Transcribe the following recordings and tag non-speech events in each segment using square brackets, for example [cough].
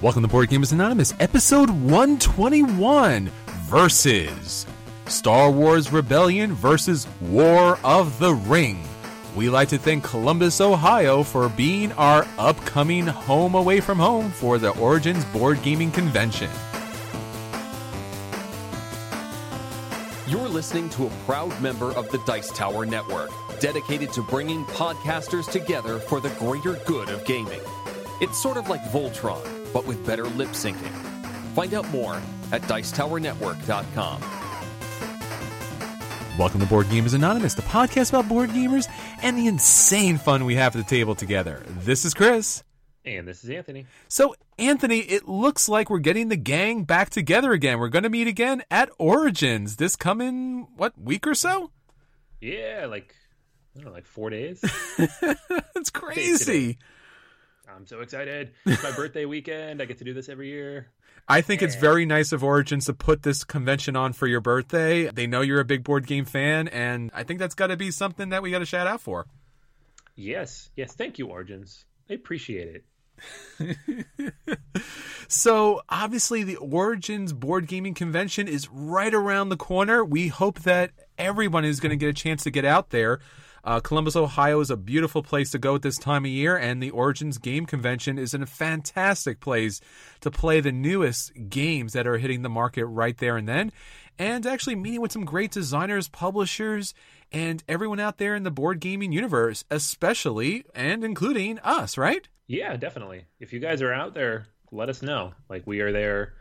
Welcome to Board Gamers Anonymous, episode 121 versus Star Wars Rebellion versus War of the Ring. We like to thank Columbus, Ohio for being our upcoming home away from home for the Origins Board Gaming Convention. You're listening to a proud member of the Dice Tower Network, dedicated to bringing podcasters together for the greater good of gaming. It's sort of like Voltron, but with better lip syncing. Find out more at Dicetowernetwork.com. Welcome to Board Gamers Anonymous, the podcast about board gamers and the insane fun we have at the table together. This is Chris. And this is Anthony. So, Anthony, it looks like we're getting the gang back together again. We're going to meet again at Origins this coming, what, week or so? Yeah, like, I don't know, like four days. [laughs] That's crazy. I'm so excited. [laughs] It's my birthday weekend. I get to do this every year. I think it's very nice of Origins to put this convention on for your birthday. They know you're a big board game fan, and I think that's got to be something that we got to shout out for. Yes, yes. Thank you, Origins. I appreciate it. [laughs] so obviously the origins board gaming convention is right around the corner we hope that everyone is going to get a chance to get out there uh, Columbus, Ohio is a beautiful place to go at this time of year, and the Origins Game Convention is a fantastic place to play the newest games that are hitting the market right there and then, and actually meeting with some great designers, publishers, and everyone out there in the board gaming universe, especially and including us, right? Yeah, definitely. If you guys are out there, let us know. Like, we are there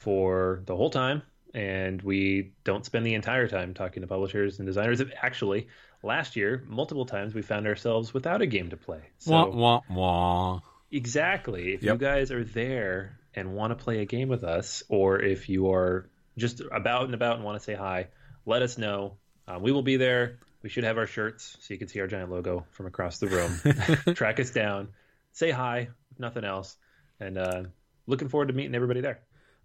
for the whole time and we don't spend the entire time talking to publishers and designers. Actually, last year, multiple times we found ourselves without a game to play. So, wah, wah, wah. Exactly. If yep. you guys are there and want to play a game with us, or if you are just about and about and want to say hi, let us know. Um, we will be there. We should have our shirts so you can see our giant logo from across the room. [laughs] Track us down, say hi, if nothing else, and uh, looking forward to meeting everybody there.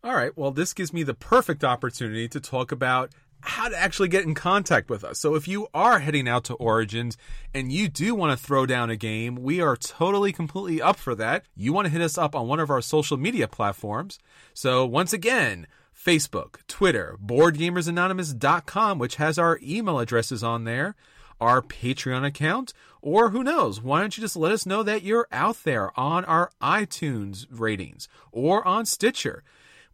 All right. Well, this gives me the perfect opportunity to talk about how to actually get in contact with us. So if you are heading out to Origins and you do want to throw down a game, we are totally completely up for that. You want to hit us up on one of our social media platforms. So once again, Facebook, Twitter, BoardGamersAnonymous.com, which has our email addresses on there, our Patreon account, or who knows, why don't you just let us know that you're out there on our iTunes ratings or on Stitcher?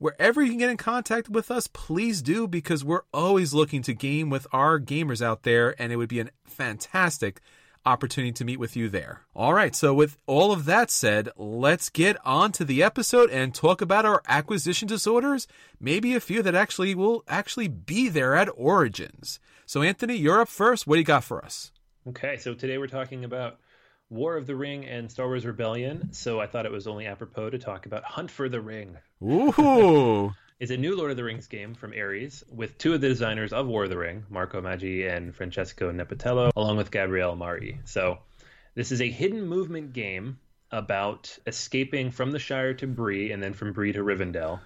Wherever you can get in contact with us, please do because we're always looking to game with our gamers out there, and it would be a fantastic opportunity to meet with you there. All right, so with all of that said, let's get on to the episode and talk about our acquisition disorders, maybe a few that actually will actually be there at Origins. So Anthony, you're up first. What do you got for us? Okay, so today we're talking about War of the Ring and Star Wars Rebellion, so I thought it was only apropos to talk about Hunt for the Ring. Ooh. [laughs] is a new Lord of the Rings game from Ares with two of the designers of War of the Ring, Marco Maggi and Francesco Nepitello, along with Gabriele Mari. So this is a hidden movement game about escaping from the Shire to Bree and then from Bree to Rivendell.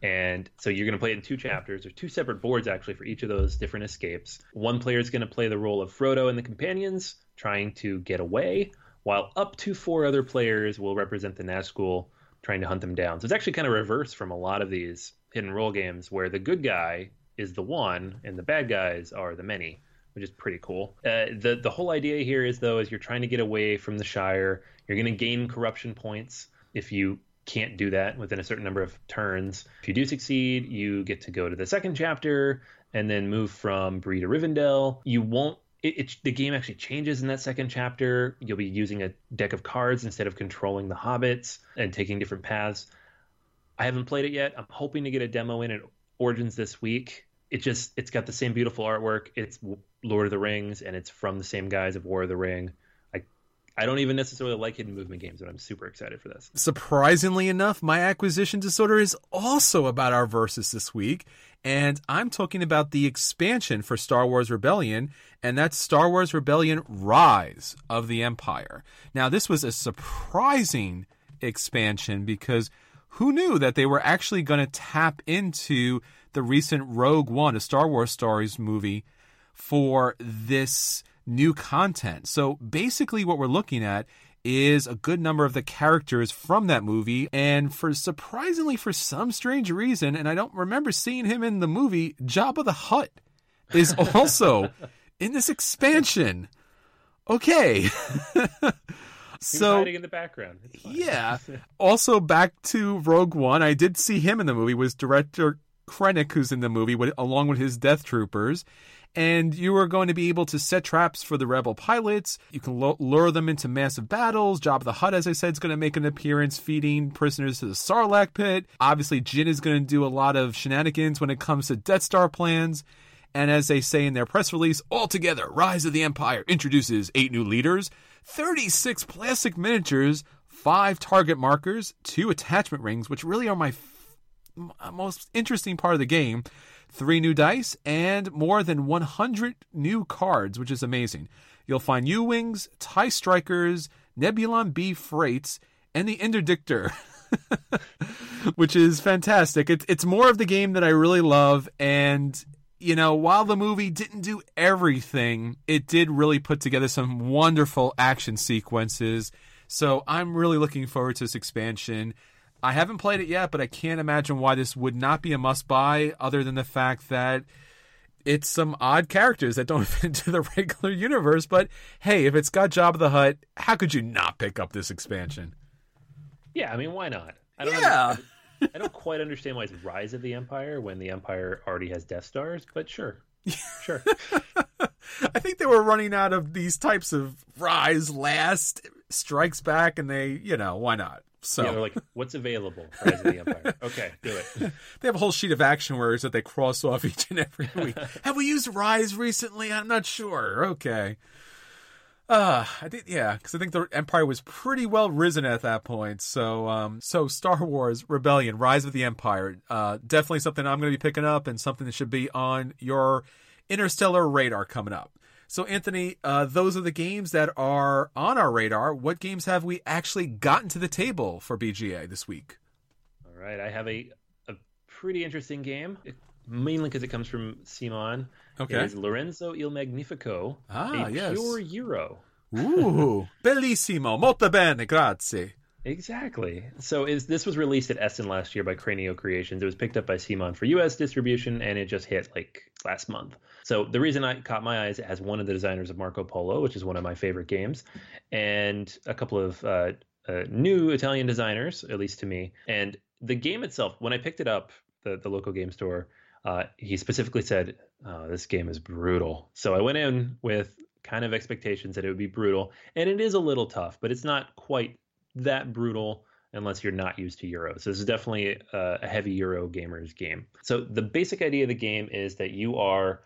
And so you're going to play it in two chapters. There's two separate boards actually for each of those different escapes. One player is going to play the role of Frodo and the companions, trying to get away, while up to four other players will represent the Nazgul trying to hunt them down. So it's actually kind of reverse from a lot of these hidden role games where the good guy is the one and the bad guys are the many, which is pretty cool. Uh, the the whole idea here is though is you're trying to get away from the Shire. You're going to gain corruption points if you can't do that within a certain number of turns. If you do succeed, you get to go to the second chapter and then move from Bree to Rivendell. You won't it, it, the game actually changes in that second chapter. You'll be using a deck of cards instead of controlling the hobbits and taking different paths. I haven't played it yet. I'm hoping to get a demo in at Origins this week. it just it's got the same beautiful artwork. It's Lord of the Rings, and it's from the same guys of War of the Ring. I don't even necessarily like hidden movement games, but I'm super excited for this. Surprisingly enough, my acquisition disorder is also about our versus this week, and I'm talking about the expansion for Star Wars Rebellion, and that's Star Wars Rebellion Rise of the Empire. Now, this was a surprising expansion because who knew that they were actually going to tap into the recent Rogue One, a Star Wars Stories movie, for this new content. So basically, what we're looking at is a good number of the characters from that movie. And for surprisingly, for some strange reason, and I don't remember seeing him in the movie, Jabba the Hutt is [laughs] also in this expansion. Okay. [laughs] so in the background. Yeah. [laughs] also, back to Rogue One, I did see him in the movie. Was director Krennic who's in the movie, with, along with his Death Troopers. And you are going to be able to set traps for the rebel pilots. You can lure them into massive battles. Jabba the Hutt, as I said, is going to make an appearance, feeding prisoners to the Sarlacc pit. Obviously, Jyn is going to do a lot of shenanigans when it comes to Death Star plans. And as they say in their press release, altogether, Rise of the Empire introduces eight new leaders, 36 plastic miniatures, five target markers, two attachment rings, which really are my most interesting part of the game. Three new dice and more than 100 new cards, which is amazing. You'll find U Wings, TIE Strikers, Nebulon B Frigates, and the Interdictor. [laughs] which is fantastic. It's it's more of the game that I really love, and you know, while the movie didn't do everything, it did really put together some wonderful action sequences. So I'm really looking forward to this expansion. I haven't played it yet, but I can't imagine why this would not be a must buy other than the fact that it's some odd characters that don't [laughs] fit into the regular universe. But hey, if it's got Jabba the Hutt, how could you not pick up this expansion? Yeah, I mean, why not? I don't yeah. I don't quite understand why it's Rise of the Empire when the Empire already has Death Stars, but sure. Sure. [laughs] I think they were running out of these types of Rise last, Strikes Back, and they, you know, why not? So yeah, they're like, what's available? Rise of the Empire. Okay, do it. [laughs] they have a whole sheet of action words that they cross off each and every [laughs] week. have we used Rise recently? I'm not sure. Okay. Uh, I think yeah, because I think the Empire was pretty well risen at that point. So, um, so Star Wars Rebellion, Rise of the Empire, uh, definitely something I'm going to be picking up and something that should be on your interstellar radar coming up. So, Anthony, uh, those are the games that are on our radar. What games have we actually gotten to the table for BGA this week? All right, I have a a pretty interesting game, mainly because it comes from Simon. Okay. It is Lorenzo Il Magnifico, ah, a yes. pure Euro. Ooh, [laughs] bellissimo, molto bene, grazie. Exactly. So is this was released at Essen last year by Cranio Creations. It was picked up by CMON for US distribution and it just hit like last month. So the reason I caught my eyes it has one of the designers of Marco Polo, which is one of my favorite games, and a couple of uh, uh, new Italian designers, at least to me. And the game itself, when I picked it up, the the local game store, uh, he specifically said, oh, "This game is brutal." So I went in with kind of expectations that it would be brutal, and it is a little tough, but it's not quite that brutal unless you're not used to Euro. So this is definitely a, a heavy Euro gamers game. So the basic idea of the game is that you are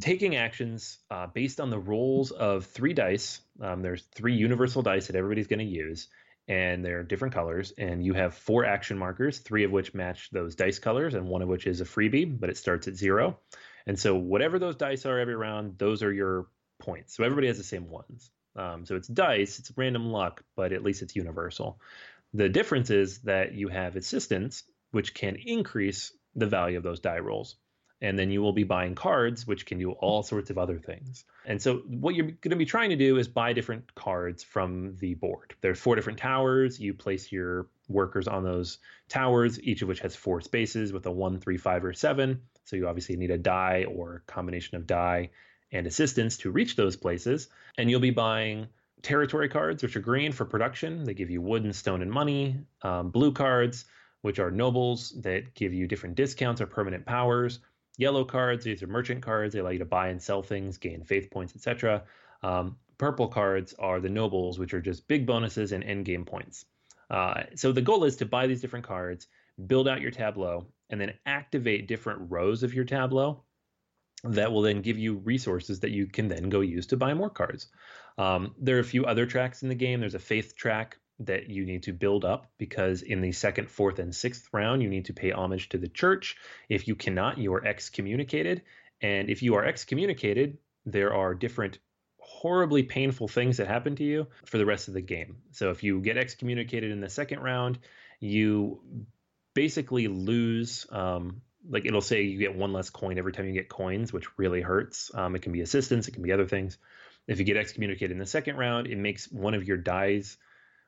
taking actions uh, based on the rolls of three dice. Um, there's three universal dice that everybody's going to use, and they're different colors. And you have four action markers, three of which match those dice colors, and one of which is a freebie, but it starts at zero. And so whatever those dice are every round, those are your points. So everybody has the same ones. Um, so it's dice, it's random luck, but at least it's universal. The difference is that you have assistants, which can increase the value of those die rolls. And then you will be buying cards, which can do all sorts of other things. And so, what you're going to be trying to do is buy different cards from the board. There's four different towers. You place your workers on those towers, each of which has four spaces with a one, three, five, or seven. So, you obviously need a die or combination of die and assistance to reach those places. And you'll be buying territory cards, which are green for production. They give you wood and stone and money. Um, blue cards, which are nobles that give you different discounts or permanent powers. Yellow cards, these are merchant cards. They allow you to buy and sell things, gain faith points, etc. Um, purple cards are the nobles, which are just big bonuses and end game points. Uh, so the goal is to buy these different cards, build out your tableau, and then activate different rows of your tableau that will then give you resources that you can then go use to buy more cards. Um, there are a few other tracks in the game. There's a faith track that you need to build up because in the second, fourth, and sixth round, you need to pay homage to the church. If you cannot, you are excommunicated. And if you are excommunicated, there are different horribly painful things that happen to you for the rest of the game. So if you get excommunicated in the second round, you basically lose. Um, like it'll say you get one less coin every time you get coins, which really hurts. Um, it can be assistance, it can be other things. If you get excommunicated in the second round, it makes one of your dies,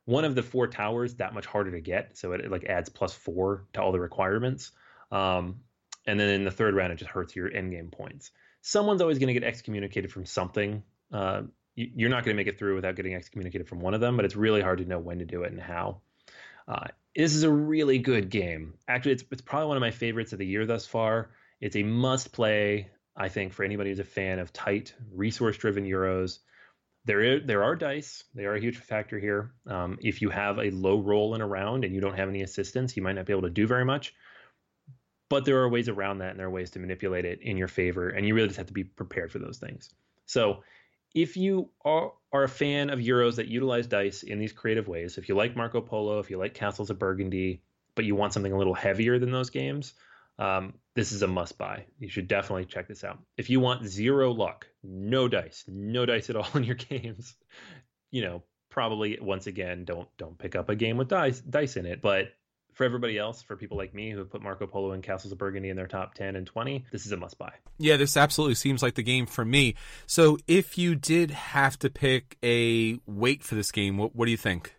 one of the four towers, that much harder to get. So it, it like adds plus four to all the requirements. Um, and then in the third round, it just hurts your end game points. Someone's always going to get excommunicated from something. Uh, you, are not going to make it through without getting excommunicated from one of them, but it's really hard to know when to do it and how. Uh, this is a really good game. Actually, it's it's probably one of my favorites of the year thus far. It's a must play, I think, for anybody who's a fan of tight, resource driven Euros. There, is, there are dice. They are a huge factor here. Um, if you have a low roll in a round and you don't have any assistance, you might not be able to do very much. But there are ways around that, and there are ways to manipulate it in your favor. And you really just have to be prepared for those things. So if you are, are a fan of Euros that utilize dice in these creative ways, if you like Marco Polo, if you like Castles of Burgundy, but you want something a little heavier than those games, um, this is a must buy. You should definitely check this out. If you want zero luck, no dice, no dice at all in your [laughs] games, you know, probably once again don't don't pick up a game with dice dice in it. But for everybody else, for people like me who have put Marco Polo and Castles of Burgundy in their top 10 and 20, this is a must buy. Yeah, this absolutely seems like the game for me. So if you did have to pick a weight for this game, what, what do you think?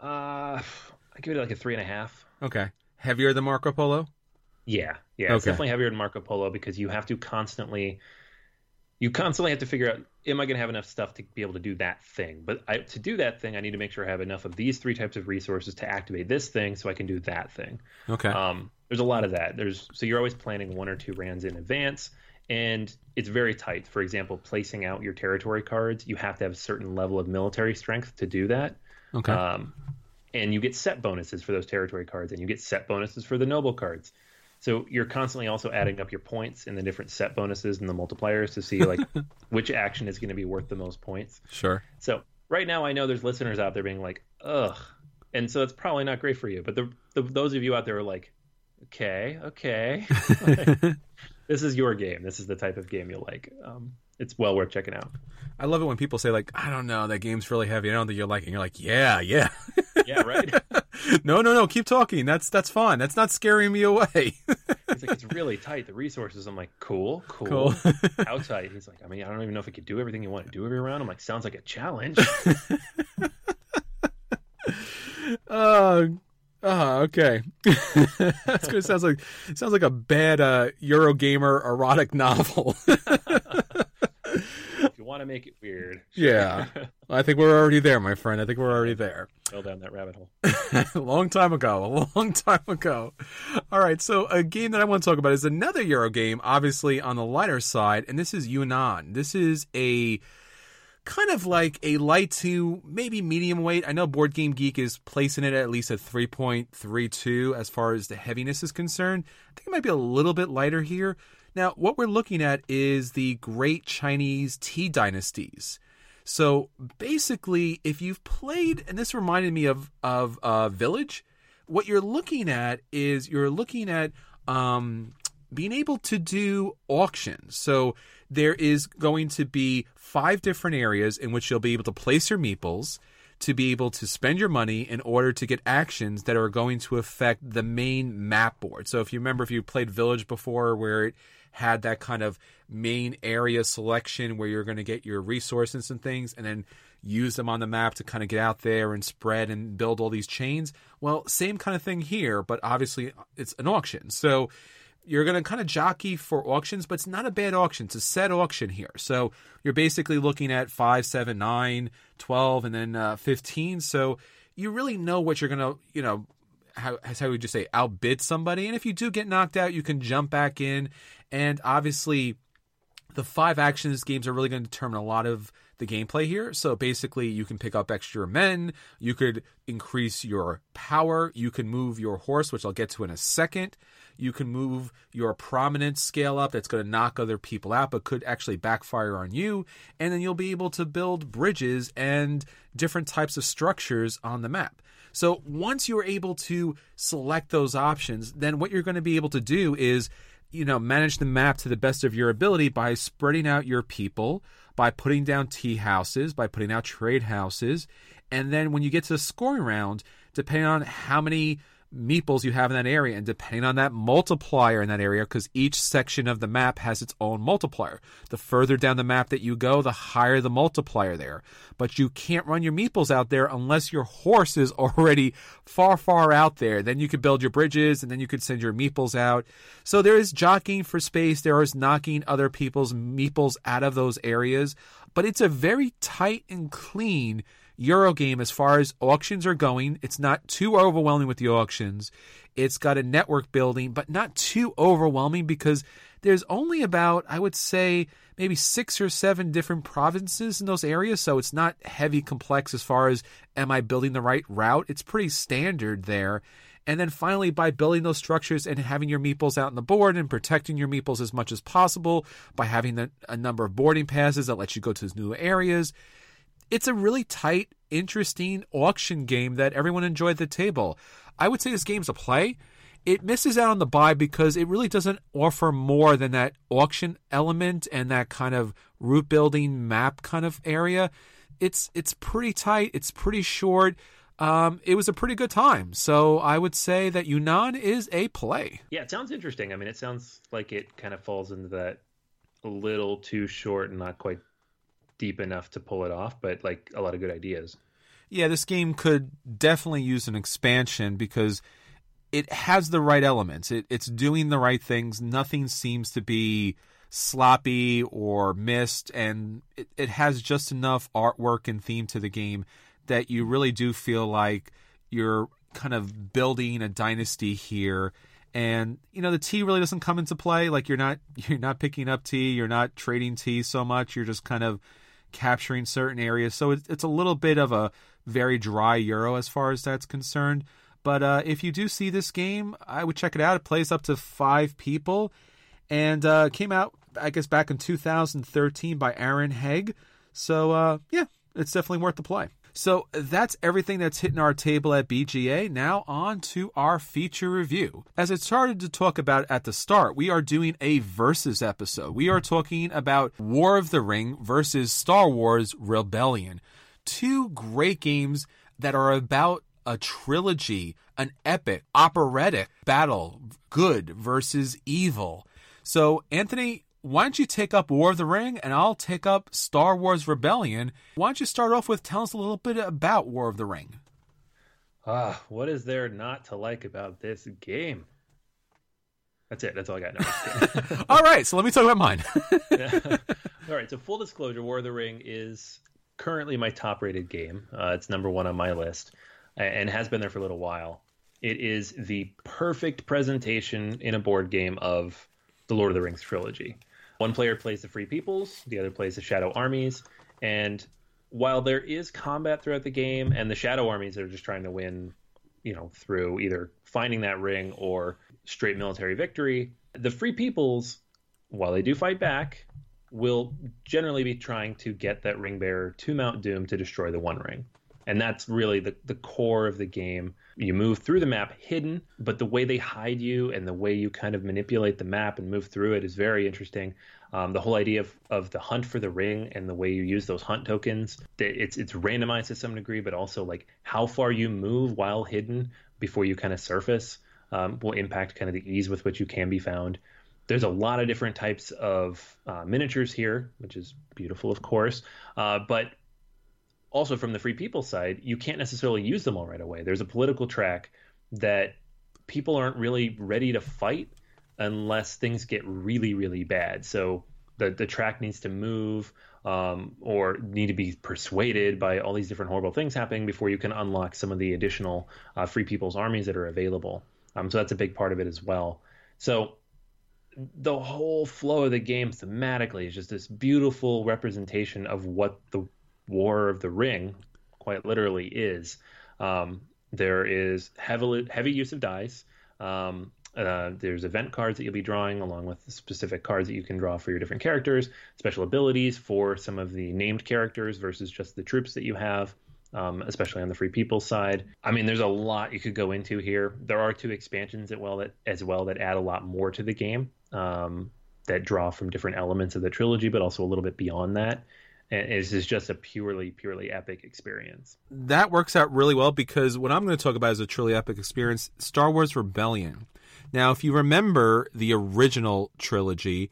Uh, I give it like a three and a half. Okay. Heavier than Marco Polo? Yeah, yeah, it's definitely heavier than Marco Polo because you have to constantly you constantly have to figure out am i going to have enough stuff to be able to do that thing? But I, to do that thing i need to make sure i have enough of these three types of resources to activate this thing so i can do that thing. Okay. Um, there's a lot of that. There's so you're always planning one or two rounds in advance and it's very tight. For example placing out your territory cards you have to have a certain level of military strength to do that. Okay. Um, and you get set bonuses for those territory cards and you get set bonuses for the noble cards so you're constantly also adding up your points and the different set bonuses and the multipliers to see [laughs] like which action is going to be worth the most points. Sure. So right now, I know there's listeners out there being like, "Ugh," and so it's probably not great for you. But the, the those of you out there are like, "Okay, okay, [laughs] this is your game. This is the type of game you like." Um, it's well worth checking out. I love it when people say like, "I don't know, that game's really heavy. I don't think you're liking." You're like, "Yeah, yeah." yeah, right. [laughs] [laughs] no, no, no. Keep talking. That's that's fine. That's not scaring me away. [laughs] He's like, it's really tight. The resources. I'm like, cool, cool. cool. [laughs] How tight? He's like, I mean, I don't even know if it could do everything you want to do every round. I'm like, sounds like a challenge. uh, uh, okay. That's good. Sounds like sounds like a bad uh, Eurogamer erotic novel want to make it weird. Yeah. [laughs] I think we're already there, my friend. I think we're already there. Fell down that rabbit hole. a [laughs] long time ago. A long time ago. All right. So, a game that I want to talk about is another Euro game, obviously on the lighter side, and this is Yunnan. This is a kind of like a light to maybe medium weight. I know Board Game Geek is placing it at least at 3.32 as far as the heaviness is concerned. I think it might be a little bit lighter here. Now, what we're looking at is the great Chinese tea dynasties. So basically, if you've played, and this reminded me of of uh, Village, what you're looking at is you're looking at um, being able to do auctions. So there is going to be five different areas in which you'll be able to place your meeples to be able to spend your money in order to get actions that are going to affect the main map board. So if you remember, if you played Village before, where it had that kind of main area selection where you're going to get your resources and things and then use them on the map to kind of get out there and spread and build all these chains. Well, same kind of thing here, but obviously it's an auction. So you're going to kind of jockey for auctions, but it's not a bad auction. It's a set auction here. So you're basically looking at 5, 7, 9, 12, and then uh, 15. So you really know what you're going to, you know, how, how would you say, outbid somebody. And if you do get knocked out, you can jump back in and obviously, the five actions games are really going to determine a lot of the gameplay here. So basically, you can pick up extra men, you could increase your power, you can move your horse, which I'll get to in a second. You can move your prominence scale up that's going to knock other people out, but could actually backfire on you. And then you'll be able to build bridges and different types of structures on the map. So once you're able to select those options, then what you're going to be able to do is you know manage the map to the best of your ability by spreading out your people by putting down tea houses by putting out trade houses. And then when you get to the scoring round depending on how many meeples you have in that area and depending on that multiplier in that area because each section of the map has its own multiplier. The further down the map that you go the higher the multiplier there. But you can't run your meeples out there unless your horse is [laughs] already far far out there. Then you could build your bridges and then you could send your meeples out. So there is jockeying for space. There is knocking other people's meeples out of those areas. But it's a very tight and clean Euro game as far as auctions are going. It's not too overwhelming with the auctions. It's got a network building, but not too overwhelming because there's only about, I would say, maybe six or seven different provinces in those areas. So it's not heavy complex as far as am I building the right route? It's pretty standard there. And then finally, by building those structures and having your meeples out on the board and protecting your meeples as much as possible by having the, a number of boarding passes that lets you go to new areas, it's a really tight, interesting auction game that everyone enjoyed the table. I would say this game's a play. It misses out on the buy because it really doesn't offer more than that auction element and that kind of route building map kind of area. It's it's pretty tight. It's pretty short. Um, it was a pretty good time. So I would say that Yunnan is a play. Yeah, it sounds interesting. I mean, it sounds like it kind of falls into that a little too short and not quite deep enough to pull it off, but like a lot of good ideas. Yeah, this game could definitely use an expansion because it has the right elements. It, it's doing the right things. Nothing seems to be sloppy or missed, and it, it has just enough artwork and theme to the game that you really do feel like you're kind of building a dynasty here and you know the tea really doesn't come into play like you're not [laughs] you're not picking up tea you're not trading tea so much you're just kind of capturing certain areas. So it's, it's a little bit of a very dry Euro as far as that's concerned. But uh, if you do see this game, I would check it out. It plays up to five people and uh, came out, I guess, back in 2013 by Aaron Haag. So, uh, yeah, it's definitely worth the play. So that's everything that's hitting our table at BGA. Now on to our feature review. As I started to talk about at the start, we are doing a versus episode. We are talking about War of the Ring versus Star Wars Rebellion. Two great games that are about a trilogy, an epic, operatic battle, good versus evil. So, Anthony, why don't you take up War of the Ring and I'll take up Star Wars Rebellion? Why don't you start off with tell us a little bit about War of the Ring? Ah, what is there not to like about this game? That's it. That's all I got. No, [laughs] all right, so let me talk about mine. [laughs] all right, so full disclosure, War of the Ring is currently my top-rated game. Uh, it's number one on my list, and has been there for a little while. It is the perfect presentation in a board game of the Lord of the Rings trilogy. One player plays the Free Peoples, the other plays the Shadow Armies, and while there is combat throughout the game, and the Shadow Armies are just trying to win, you know, through either finding that ring or straight military victory, the Free Peoples, while they do fight back, will generally be trying to get that ring bearer to Mount Doom to destroy the One Ring. And that's really the, the core of the game you move through the map hidden, but the way they hide you and the way you kind of manipulate the map and move through it is very interesting. Um, the whole idea of, of the hunt for the ring and the way you use those hunt tokens, it's it's randomized to some degree, but also like how far you move while hidden before you kind of surface um, will impact kind of the ease with which you can be found. There's a lot of different types of uh, miniatures here, which is beautiful, of course. Uh, but also from the free people side, you can't necessarily use them all right away. There's a political track that people aren't really ready to fight unless things get really, really bad. So the the track needs to move um, or need to be persuaded by all these different horrible things happening before you can unlock some of the additional uh, free people's armies that are available. Um, so that's a big part of it as well. So the whole flow of the game thematically is just this beautiful representation of what the War of the Ring quite literally is. Um, there is heavily heavy use of dice. Um, uh, there's event cards that you'll be drawing along with specific cards that you can draw for your different characters, special abilities for some of the named characters versus just the troops that you have. Um, especially on the free people side. I mean, there's a lot you could go into here. There are two expansions that well that as well that add a lot more to the game um, that draw from different elements of the trilogy, but also a little bit beyond that. And this is just a purely, purely epic experience. That works out really well because what I'm going to talk about is a truly epic experience Star Wars Rebellion. Now, if you remember the original trilogy,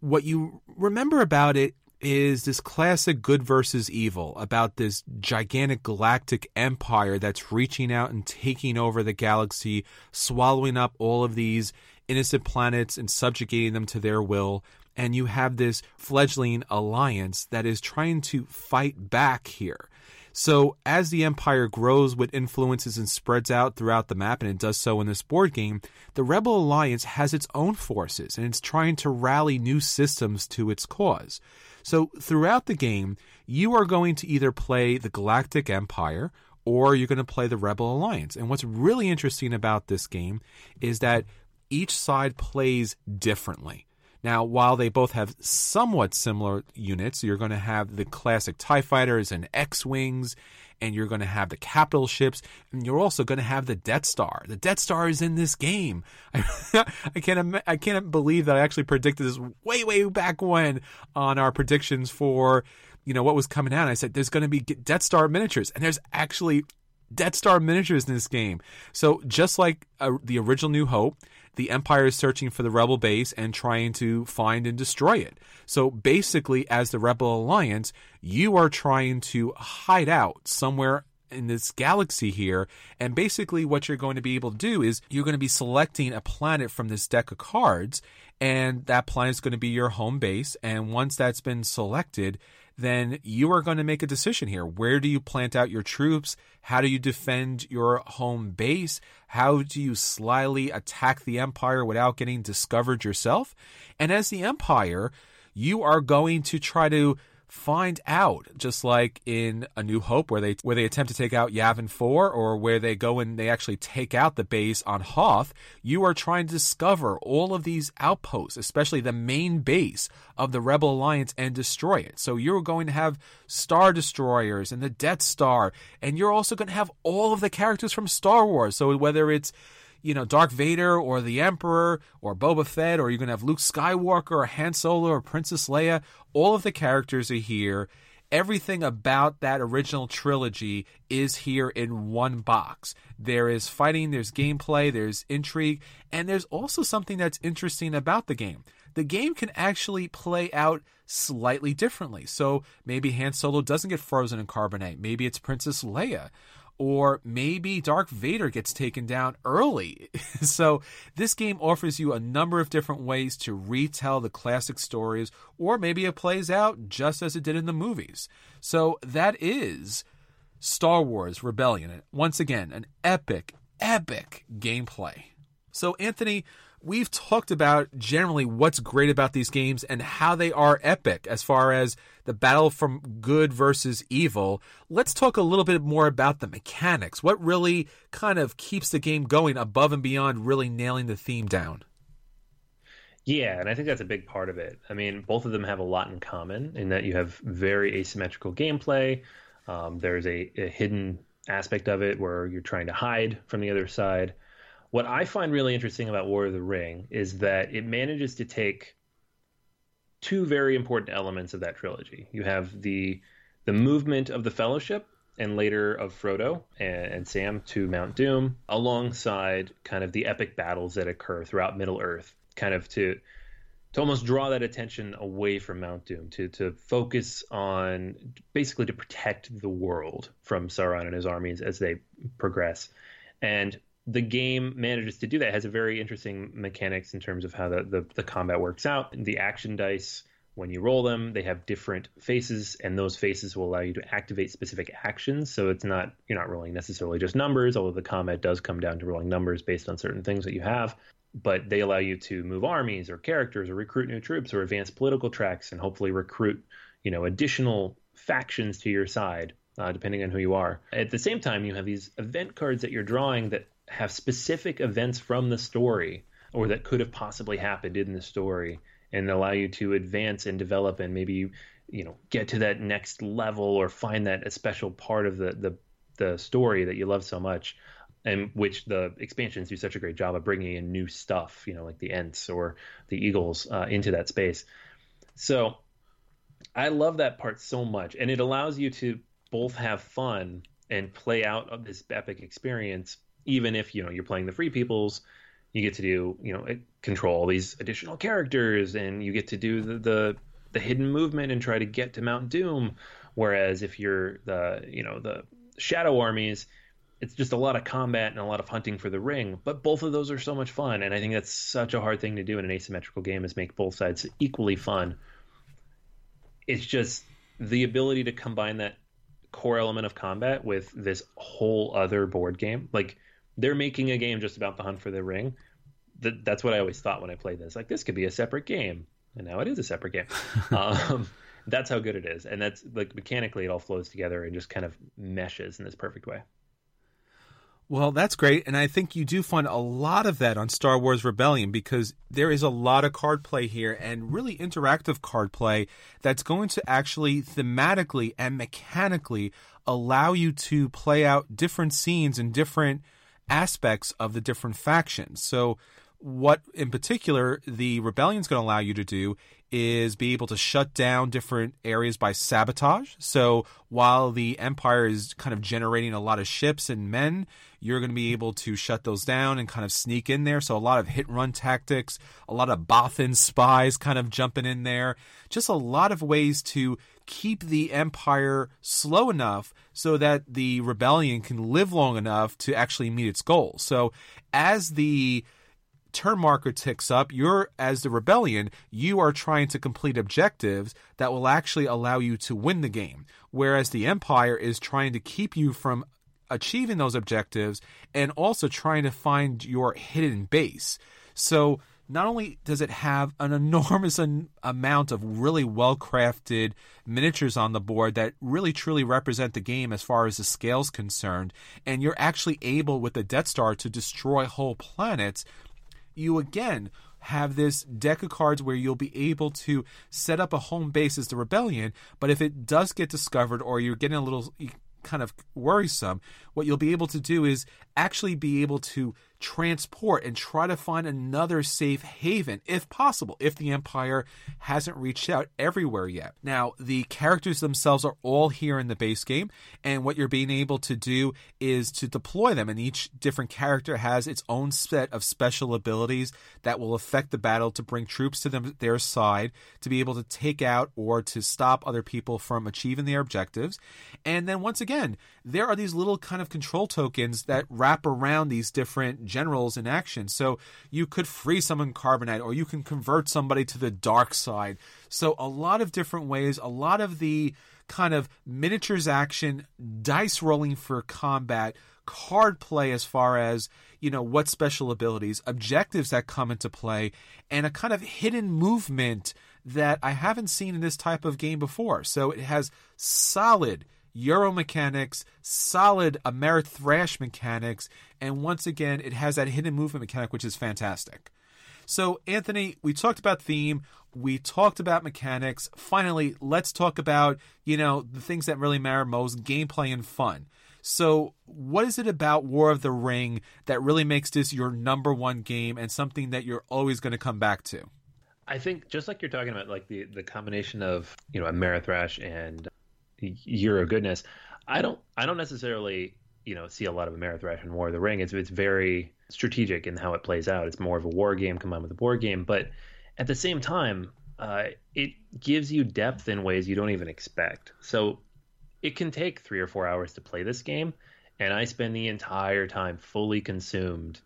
what you remember about it is this classic good versus evil about this gigantic galactic empire that's reaching out and taking over the galaxy, swallowing up all of these innocent planets and subjugating them to their will. And you have this fledgling alliance that is trying to fight back here. So, as the empire grows with influences and spreads out throughout the map, and it does so in this board game, the Rebel Alliance has its own forces and it's trying to rally new systems to its cause. So, throughout the game, you are going to either play the Galactic Empire or you're going to play the Rebel Alliance. And what's really interesting about this game is that each side plays differently. Now, while they both have somewhat similar units, you're going to have the classic TIE fighters and X Wings, and you're going to have the capital ships, and you're also going to have the Death Star. The Death Star is in this game. I, [laughs] I can't I can't believe that I actually predicted this way way back when on our predictions for you know what was coming out. I said there's going to be Death Star miniatures, and there's actually Death Star miniatures in this game. So just like uh, the original New Hope, the Empire is searching for the Rebel base and trying to find and destroy it. So basically, as the Rebel Alliance, you are trying to hide out somewhere in this galaxy here. And basically, what you're going to be able to do is you're going to be selecting a planet from this deck of cards, and that planet is going to be your home base. And once that's been selected, then you are going to make a decision here. Where do you plant out your troops? How do you defend your home base? How do you slyly attack the empire without getting discovered yourself? And as the empire, you are going to try to find out, just like in A New Hope, where they where they attempt to take out Yavin Four, or where they go and they actually take out the base on Hoth. You are trying to discover all of these outposts, especially the main base of the Rebel Alliance, and destroy it. So you're going to have Star Destroyers and the Death Star, and you're also going to have all of the characters from Star Wars. So whether it's you know, Darth Vader or the Emperor or Boba Fett, or you're going to have Luke Skywalker or Han Solo or Princess Leia. All of the characters are here. Everything about that original trilogy is here in one box. There is fighting, there's gameplay, there's intrigue, and there's also something that's interesting about the game. The game can actually play out slightly differently. So maybe Han Solo doesn't get frozen in carbonite. Maybe it's Princess Leia or maybe Darth Vader gets taken down early. [laughs] so, this game offers you a number of different ways to retell the classic stories, or maybe it plays out just as it did in the movies. So, that is Star Wars Rebellion. Once again, an epic, epic gameplay. So, Anthony, we've talked about generally what's great about these games and how they are epic as far as the battle from good versus evil. Let's talk a little bit more about the mechanics. What really kind of keeps the game going above and beyond really nailing the theme down? Yeah, and I think that's a big part of it. I mean, both of them have a lot in common in that you have very asymmetrical gameplay. Um, there's a, a hidden aspect of it where you're trying to hide from the other side. What I find really interesting about War of the Ring is that it manages to take two very important elements of that trilogy. You have the the movement of the Fellowship and later of Frodo and, and, Sam to Mount Doom, alongside kind of the epic battles that occur throughout Middle Earth, kind of to to almost draw that attention away from Mount Doom, to to focus on basically to protect the world from Sauron and his armies as they progress. And the game manages to do that. It has a very interesting mechanics in terms of how the, the, the combat works out. The action dice, when you roll them, they have different faces, and those faces will allow you to activate specific actions. So it's not you're not rolling necessarily just numbers, although the combat does come down to rolling numbers based on certain things that you have. but they allow you to move armies or characters or recruit new troops or advance political tracks and hopefully recruit you know additional factions to your side uh, depending on who you are at the same time you have these event cards that you're drawing that have specific events from the story or that could have possibly happened in the story and allow you to advance and develop and maybe you know get to that next level or find that a special part of the the the story that you love so much and which the expansions do such a great job of bringing in new stuff, you know, like the Ents or the Eagles uh, into that space. So I love that part so much, and it allows you to both have fun and play out of this epic experience, even if you know you're playing the Free Peoples. You get to do, you know, control these additional characters, and you get to do the, the the hidden movement and try to get to Mount Doom. Whereas if you're the, you know, the Shadow armies, it's just a lot of combat and a lot of hunting for the ring. But both of those are so much fun, and I think that's such a hard thing to do in an asymmetrical game is make both sides equally fun. It's just the ability to combine that core element of combat with this whole other board game. Like they're making a game just about the hunt for the ring. That, that's what I always thought when I played this. Like this could be a separate game, and now it is a separate game. [laughs] um, that's how good it is, and that's like mechanically it all flows together and just kind of meshes in this perfect way. Well, that's great. And I think you do find a lot of that on Star Wars Rebellion because there is a lot of card play here and really interactive card play that's going to actually thematically and mechanically allow you to play out different scenes and different aspects of the different factions. So, what in particular the rebellion is going to allow you to do is be able to shut down different areas by sabotage. So while the Empire is kind of generating a lot of ships and men, you're going to be able to shut those down and kind of sneak in there. So a lot of hit run tactics, a lot of Bothan spies kind of jumping in there. Just a lot of ways to keep the Empire slow enough so that the rebellion can live long enough to actually meet its goals. So as the turn marker ticks up, you're, as the rebellion, you are trying to complete objectives that will actually allow you to win the game. Whereas the Empire is trying to keep you from achieving those objectives and also trying to find your hidden base. So, not only does it have an enormous an amount of really well crafted miniatures on the board that really truly represent the game as far as the scale's concerned, and you're actually able with the Death Star to destroy whole planets, you again have this deck of cards where you'll be able to set up a home base as the rebellion. But if it does get discovered or you're getting a little kind of worrisome, what you'll be able to do is actually be able to transport and try to find another safe haven if possible, if the Empire hasn't reached out everywhere yet. Now, the characters themselves are all here in the base game, and what you're being able to do is to deploy them, and each different character has its own set of special abilities that will affect the battle to bring troops to them, their side to be able to take out or to stop other people from achieving their objectives. And then once again, there are these little kind of control tokens that wrap around these different generals in action. So you could free someone carbonite or you can convert somebody to the dark side. So a lot of different ways, a lot of the kind of miniatures action, dice rolling for combat, card play as far as, you know, what special abilities, objectives that come into play, and a kind of hidden movement that I haven't seen in this type of game before. So it has solid Euro mechanics, solid Ameritrash mechanics, and once again, it has that hidden movement mechanic, which is fantastic. So, Anthony, we talked about theme, we talked about mechanics. Finally, let's talk about, you know, the things that really matter most gameplay and fun. So, what is it about War of the Ring that really makes this your number one game and something that you're always going to come back to? I think just like you're talking about, like the the combination of you know Ameritrash and Euro goodness. I don't I don't necessarily you know see a lot of Ameritrash and War of the Ring. It's it's very strategic in how it plays out. It's more of a war game combined with a board game, but at the same time, uh, it gives you depth in ways you don't even expect. So it can take three or four hours to play this game, and I spend the entire time fully consumed,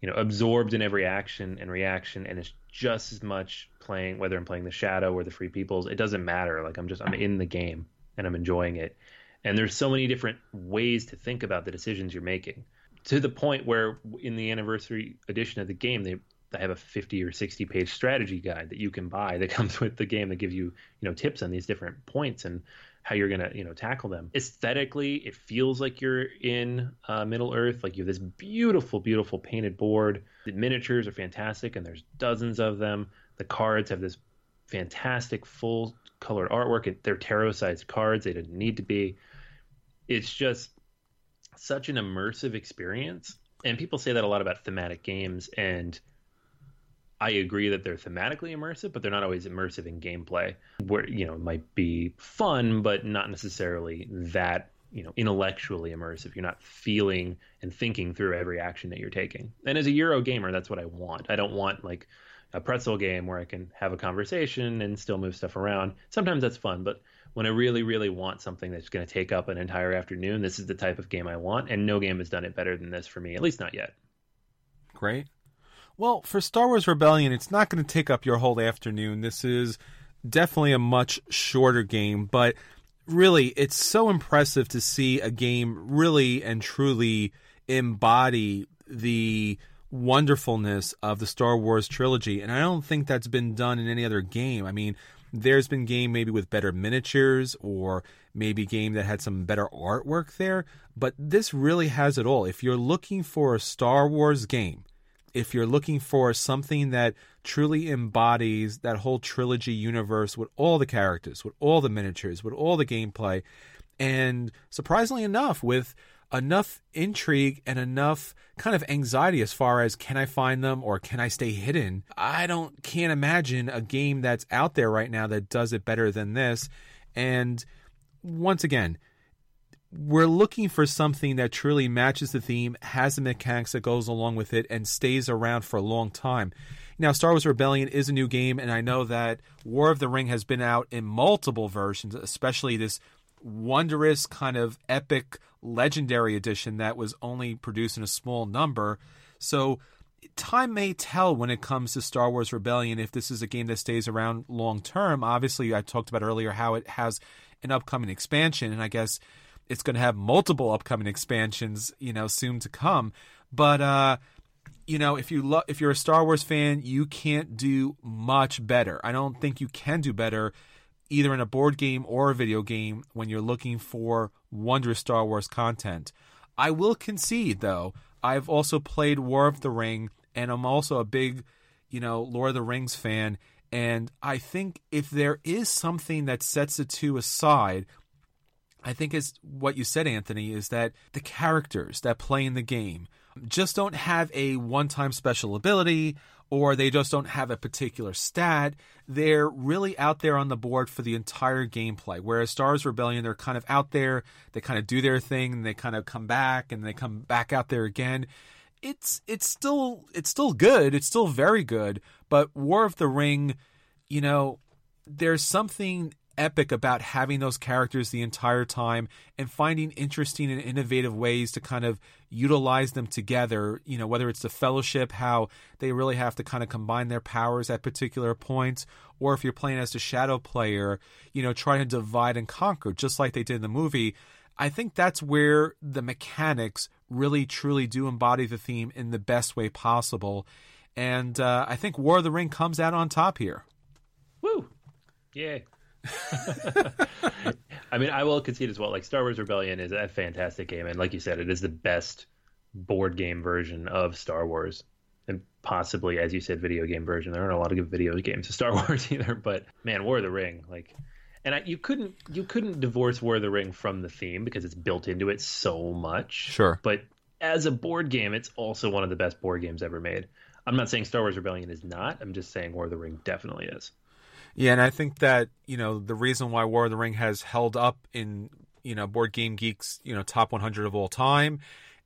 you know, absorbed in every action and reaction, and it's just as much playing whether I'm playing the Shadow or the Free Peoples. It doesn't matter. Like I'm just I'm in the game and I'm enjoying it. And there's so many different ways to think about the decisions you're making to the point where in the anniversary edition of the game, they have a 50 or 60 page strategy guide that you can buy that [laughs] comes with the game that gives you, you know, tips on these different points and how you're gonna, you know, tackle them. Aesthetically, it feels like you're in uh, Middle Earth. Like you have this beautiful, beautiful painted board. The miniatures are fantastic, and there's dozens of them. The cards have this fantastic full colored artwork. They're tarot sized cards. They didn't need to be. It's just such an immersive experience. And people say that a lot about thematic games, and I agree that they're thematically immersive, but they're not always immersive in gameplay. Where you know it might be fun, but not necessarily that you know intellectually immersive. You're not feeling and thinking through every action that you're taking. And as a Euro gamer, that's what I want. I don't want like a pretzel game where I can have a conversation and still move stuff around. Sometimes that's fun, but when I really, really want something that's going to take up an entire afternoon, this is the type of game I want, and no game has done it better than this for me, at least not yet. Great. Well, for Star Wars Rebellion, it's not going to take up your whole afternoon. This is definitely a much shorter game, but really, it's so impressive to see a game really and truly embody the wonderfulness of the Star Wars trilogy. And I don't think that's been done in any other game. I mean, there's been game maybe with better miniatures or maybe game that had some better artwork there, but this really has it all. If you're looking for a Star Wars game, if you're looking for something that truly embodies that whole trilogy universe with all the characters, with all the miniatures, with all the gameplay, and surprisingly enough, with enough intrigue and enough kind of anxiety as far as can I find them or can I stay hidden. I don't can't imagine a game that's out there right now that does it better than this. And once again, we're looking for something that truly matches the theme, has the mechanics that goes along with it, and stays around for a long time. Now, Star Wars Rebellion is a new game, and I know that War of the Ring has been out in multiple versions, especially this wondrous kind of epic legendary edition that was only produced in a small number. So time may tell when it comes to Star Wars Rebellion if this is a game that stays around long term. Obviously, I talked about earlier how it has an upcoming expansion, and I guess it's going to have multiple upcoming expansions, you know, soon to come. But uh, you know, if you lo- if you're a Star Wars fan, you can't do much better. I don't think you can do better either in a board game or a video game when you're looking for wondrous Star Wars content. I will concede, though, I've also played War of the Ring, and I'm also a big, you know, Lord of the Rings fan. And I think if there is something that sets the two aside, I think is what you said, Anthony, is that the characters that play in the game just don't have a one time special ability or they just don't have a particular stat. They're really out there on the board for the entire gameplay. Whereas Stars Rebellion, they're kind of out there, they kind of do their thing, and they kind of come back and they come back out there again. It's it's still it's still good. It's still very good. But War of the Ring, you know, there's something epic about having those characters the entire time and finding interesting and innovative ways to kind of utilize them together. You know, whether it's the fellowship, how they really have to kind of combine their powers at particular points, or if you're playing as the shadow player, you know, trying to divide and conquer, just like they did in the movie. I think that's where the mechanics really truly do embody the theme in the best way possible. And uh, I think War of the Ring comes out on top here. Woo! Yay. [laughs] I mean, I will concede as well. Like Star Wars Rebellion is a fantastic game, and like you said, it is the best board game version of Star Wars, and possibly, as you said, video game version. There aren't a lot of good video games of Star [laughs] Wars either, but man, War of the Ring, like, and I, you couldn't you couldn't divorce War of the Ring from the theme because it's built into it so much. Sure, but as a board game, it's also one of the best board games ever made. I'm not saying Star Wars Rebellion is not. I'm just saying War of the Ring definitely is. Yeah, and I think that you know the reason why War of the Ring has held up in you know Board Game Geek's you know top 100 of all time,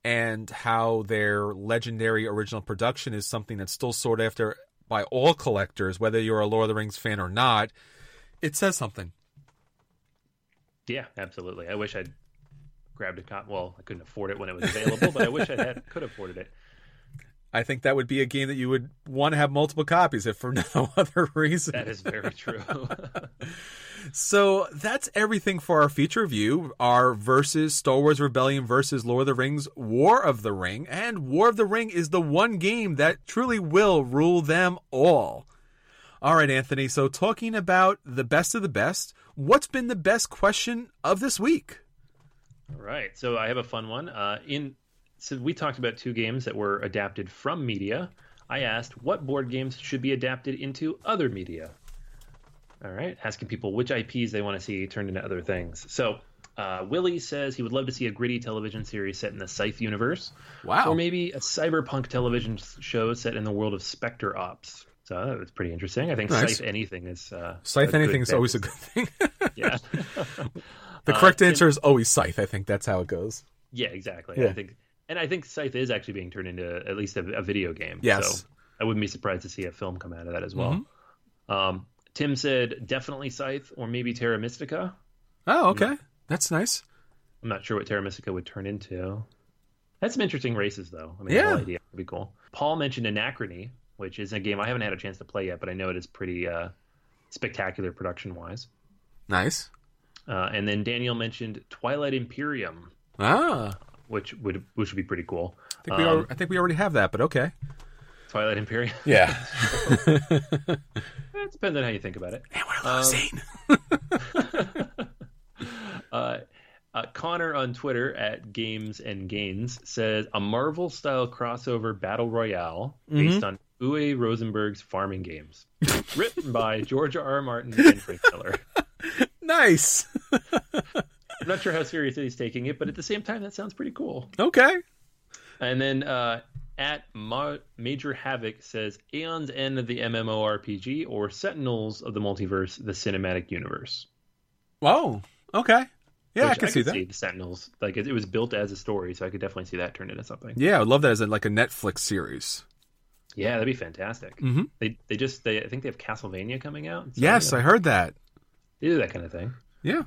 and how their legendary original production is something that's still sought after by all collectors, whether you're a Lord of the Rings fan or not. It says something. Yeah, absolutely. I wish I'd grabbed a copy. Well, I couldn't afford it when it was available, but I wish I had could afforded it. I think that would be a game that you would want to have multiple copies if for [laughs] no other reason. That is very true. [laughs] So that's everything for our feature review. Our versus Star Wars Rebellion versus Lord of the Rings War of the Ring. And War of the Ring is the one game that truly will rule them all. All right, Anthony. So talking about the best of the best, what's been the best question of this week? All right. So I have a fun one. Uh, in so we talked about two games that were adapted from media. I asked what board games should be adapted into other media. All right, asking people which IPs they want to see turned into other things. So uh, Willie says he would love to see a gritty television series set in the Scythe universe. Wow. Or maybe a cyberpunk television show set in the world of Spectre Ops. So that's pretty interesting. I think Nice. Scythe anything is uh, Scythe anything is always a good thing. [laughs] yeah. the [laughs] Uh, correct Tim- answer is always Scythe. I think that's how it goes. Yeah, exactly. Yeah. I think, and I think Scythe is actually being turned into at least a, a video game. Yes. Mm-hmm. So I wouldn't be surprised to see a film come out of that as well. Um, Tim said definitely Scythe or maybe Terra Mystica. Oh, okay. That's nice. I'm not sure what Terra Mystica would turn into. That's some interesting races, though. I mean, Yeah. the idea would be cool. Paul mentioned Anachrony, which is a game I haven't had a chance to play yet, but I know it is pretty uh, spectacular production wise. Nice. Uh, and then Daniel mentioned Twilight Imperium, Ah, which would which would be pretty cool. I think we Um, al- I think we already have that, but okay. Twilight Imperium. Yeah. It [laughs] [laughs] depends on how you think about it. and we're losing. [laughs] Uh, uh, Connor on Twitter at Games and Gains says a Marvel style crossover battle royale based on Uwe Rosenberg's farming games, written by George R. R. Martin and Frank Miller. nice. I'm not sure how seriously he's taking it, but at the same time, that sounds pretty cool. okay. And then uh, at Ma- Major Havoc says Aeon's End of the MMORPG or Sentinels of the Multiverse, the Cinematic Universe. Whoa. Okay. Yeah, I Which can see that. See the Sentinels, like it, it was built as a story, so I could definitely see that turned into something. Yeah, I would love that as a, like a Netflix series. Yeah, that'd be fantastic. Mhm. They they just they I think they have Castlevania coming out. So, Yes, I heard that. they do that kind of thing. Yeah.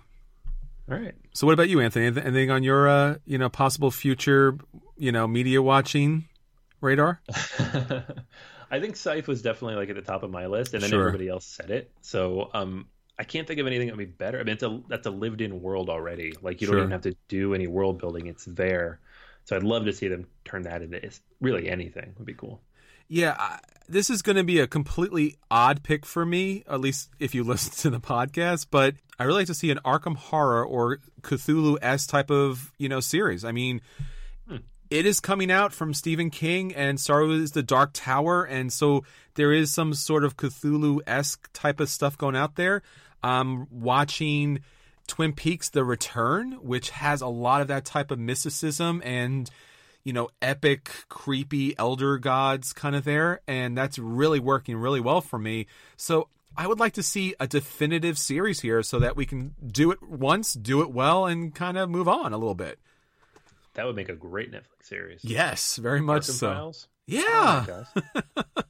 All right. So what about you, Anthony? Anything on your uh, you know, possible future, you know, media watching radar? [laughs] I think Scythe was definitely like at the top of my list, and then Sure. everybody else said it. So um, I can't think of anything that would be better. I mean, it's a that's a lived-in world already. Like you Sure. don't even have to do any world building; it's there. So I'd love to see them turn that into really anything. Would be cool. Yeah, I, this is going to be a completely odd pick for me, at least if you [laughs] listen to the podcast. But I really like to see an Arkham Horror or Cthulhu s type of you know series. I mean, it is coming out from Stephen King and Star Wars: The Dark Tower, and so there is some sort of Cthulhu esque type of stuff going out there. Um, watching Twin Peaks: The Return, which has a lot of that type of mysticism and you know, epic, creepy elder gods kind of there, and that's really working really well for me. So I would like to see a definitive series here so that we can do it once, do it well, and kind of move on a little bit. That would make a great Netflix series. Yes, very much Arkham so. Files? Yeah, Oh [laughs]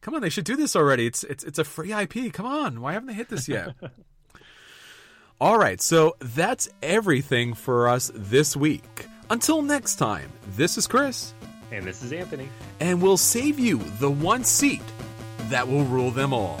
come on, they should do this already. It's it's it's a free IP. Come on, why haven't they hit this yet? [laughs] All right, so that's everything for us this week. Until next time, this is Chris. And this is Anthony. and we'll save you the one seat that will rule them all.